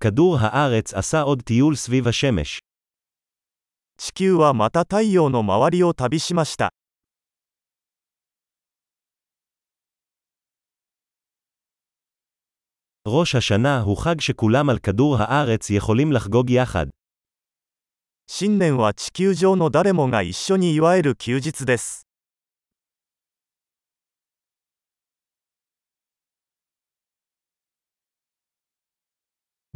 כדור הארץ עשה עוד טיול סביב השמש. 地球はまた太陽の周りを旅しました ראש השנה הוא חג שכולם על כדור הארץ יכולים לחגוג יחד. 新年は地球上の誰もが一緒に祝える休日です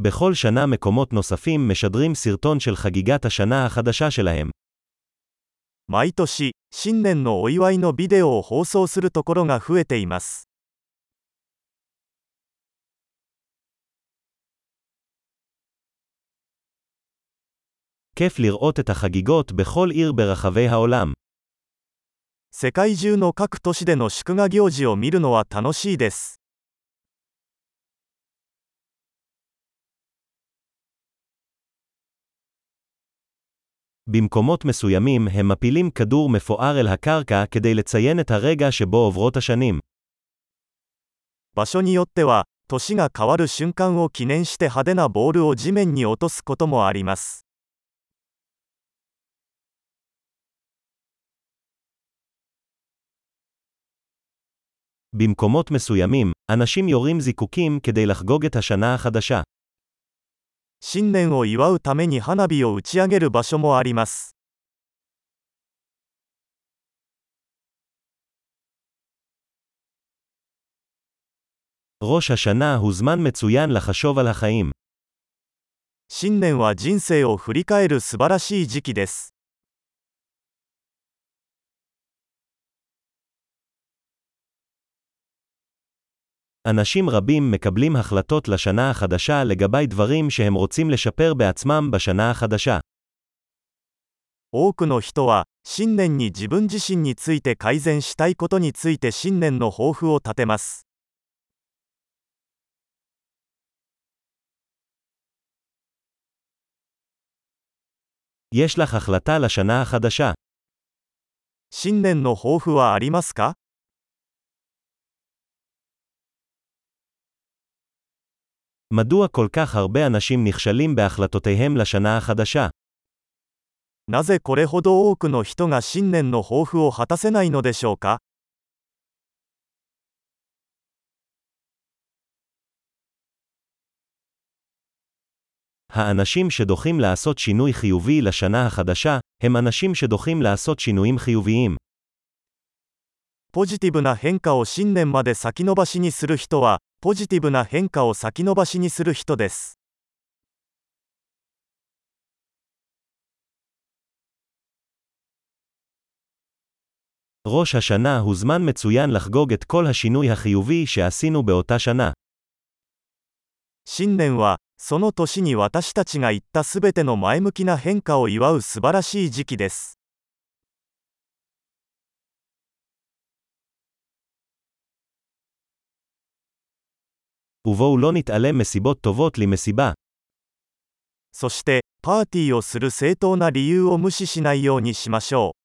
בכל שנה מקומות נוספים משדרים סרטון של חגיגת השנה החדשה שלהם. 毎年新年のお祝いのビデオを放送するところが増えています כיף לראות את החגיגות בכל עיר ברחבי העולם. 世界中の各都市での祝賀行事を見るのは楽しいです במקומות מסוימים הם מפילים כדור מפואר אל הקרקע כדי לציין את הרגע שבו עוברות השנים. 場所によっては年が変わる瞬間を記念して派手なボールを地面に落とすこともあります במקומות מסוימים, אנשים יורים זיקוקים כדי לחגוג את השנה החדשה. 新年を祝うために花火を打ち上げる場所もあります新年は人生を振り返る素晴らしい時期です。אנשים רבים מקבלים החלטות לשנה החדשה לגבי דברים שהם רוצים לשפר בעצמם בשנה החדשה. 多くの人は新年に自分自身について改善したいことについて新年の抱負を立てます יש לך החלטה לשנה החדשה. 新年の抱負はありますか מדוע כל כך הרבה אנשים נכשלים בהחלטותיהם לשנה החדשה? なぜこれほど多くの人が新年の抱負を果たせないのでしょうか האנשים שדוחים לעשות שינוי חיובי לשנה החדשה, הם אנשים שדוחים לעשות שינויים חיוביים. ポジティブな変化を新年まで先延ばしにする人は ポジティブな変化を先延ばしにする人です ראש השנה הוא זמן מצוין לחגוג את כל השינוי החיובי שעשינו באותה שנה. 新年はその年に私たちが言ったすべての前向きな変化を祝う素晴らしい時期です ובואו לא נתעלם מסיבות טובות למסיבה. そしてパーティーをする正当な理由を無視しないようにしましょう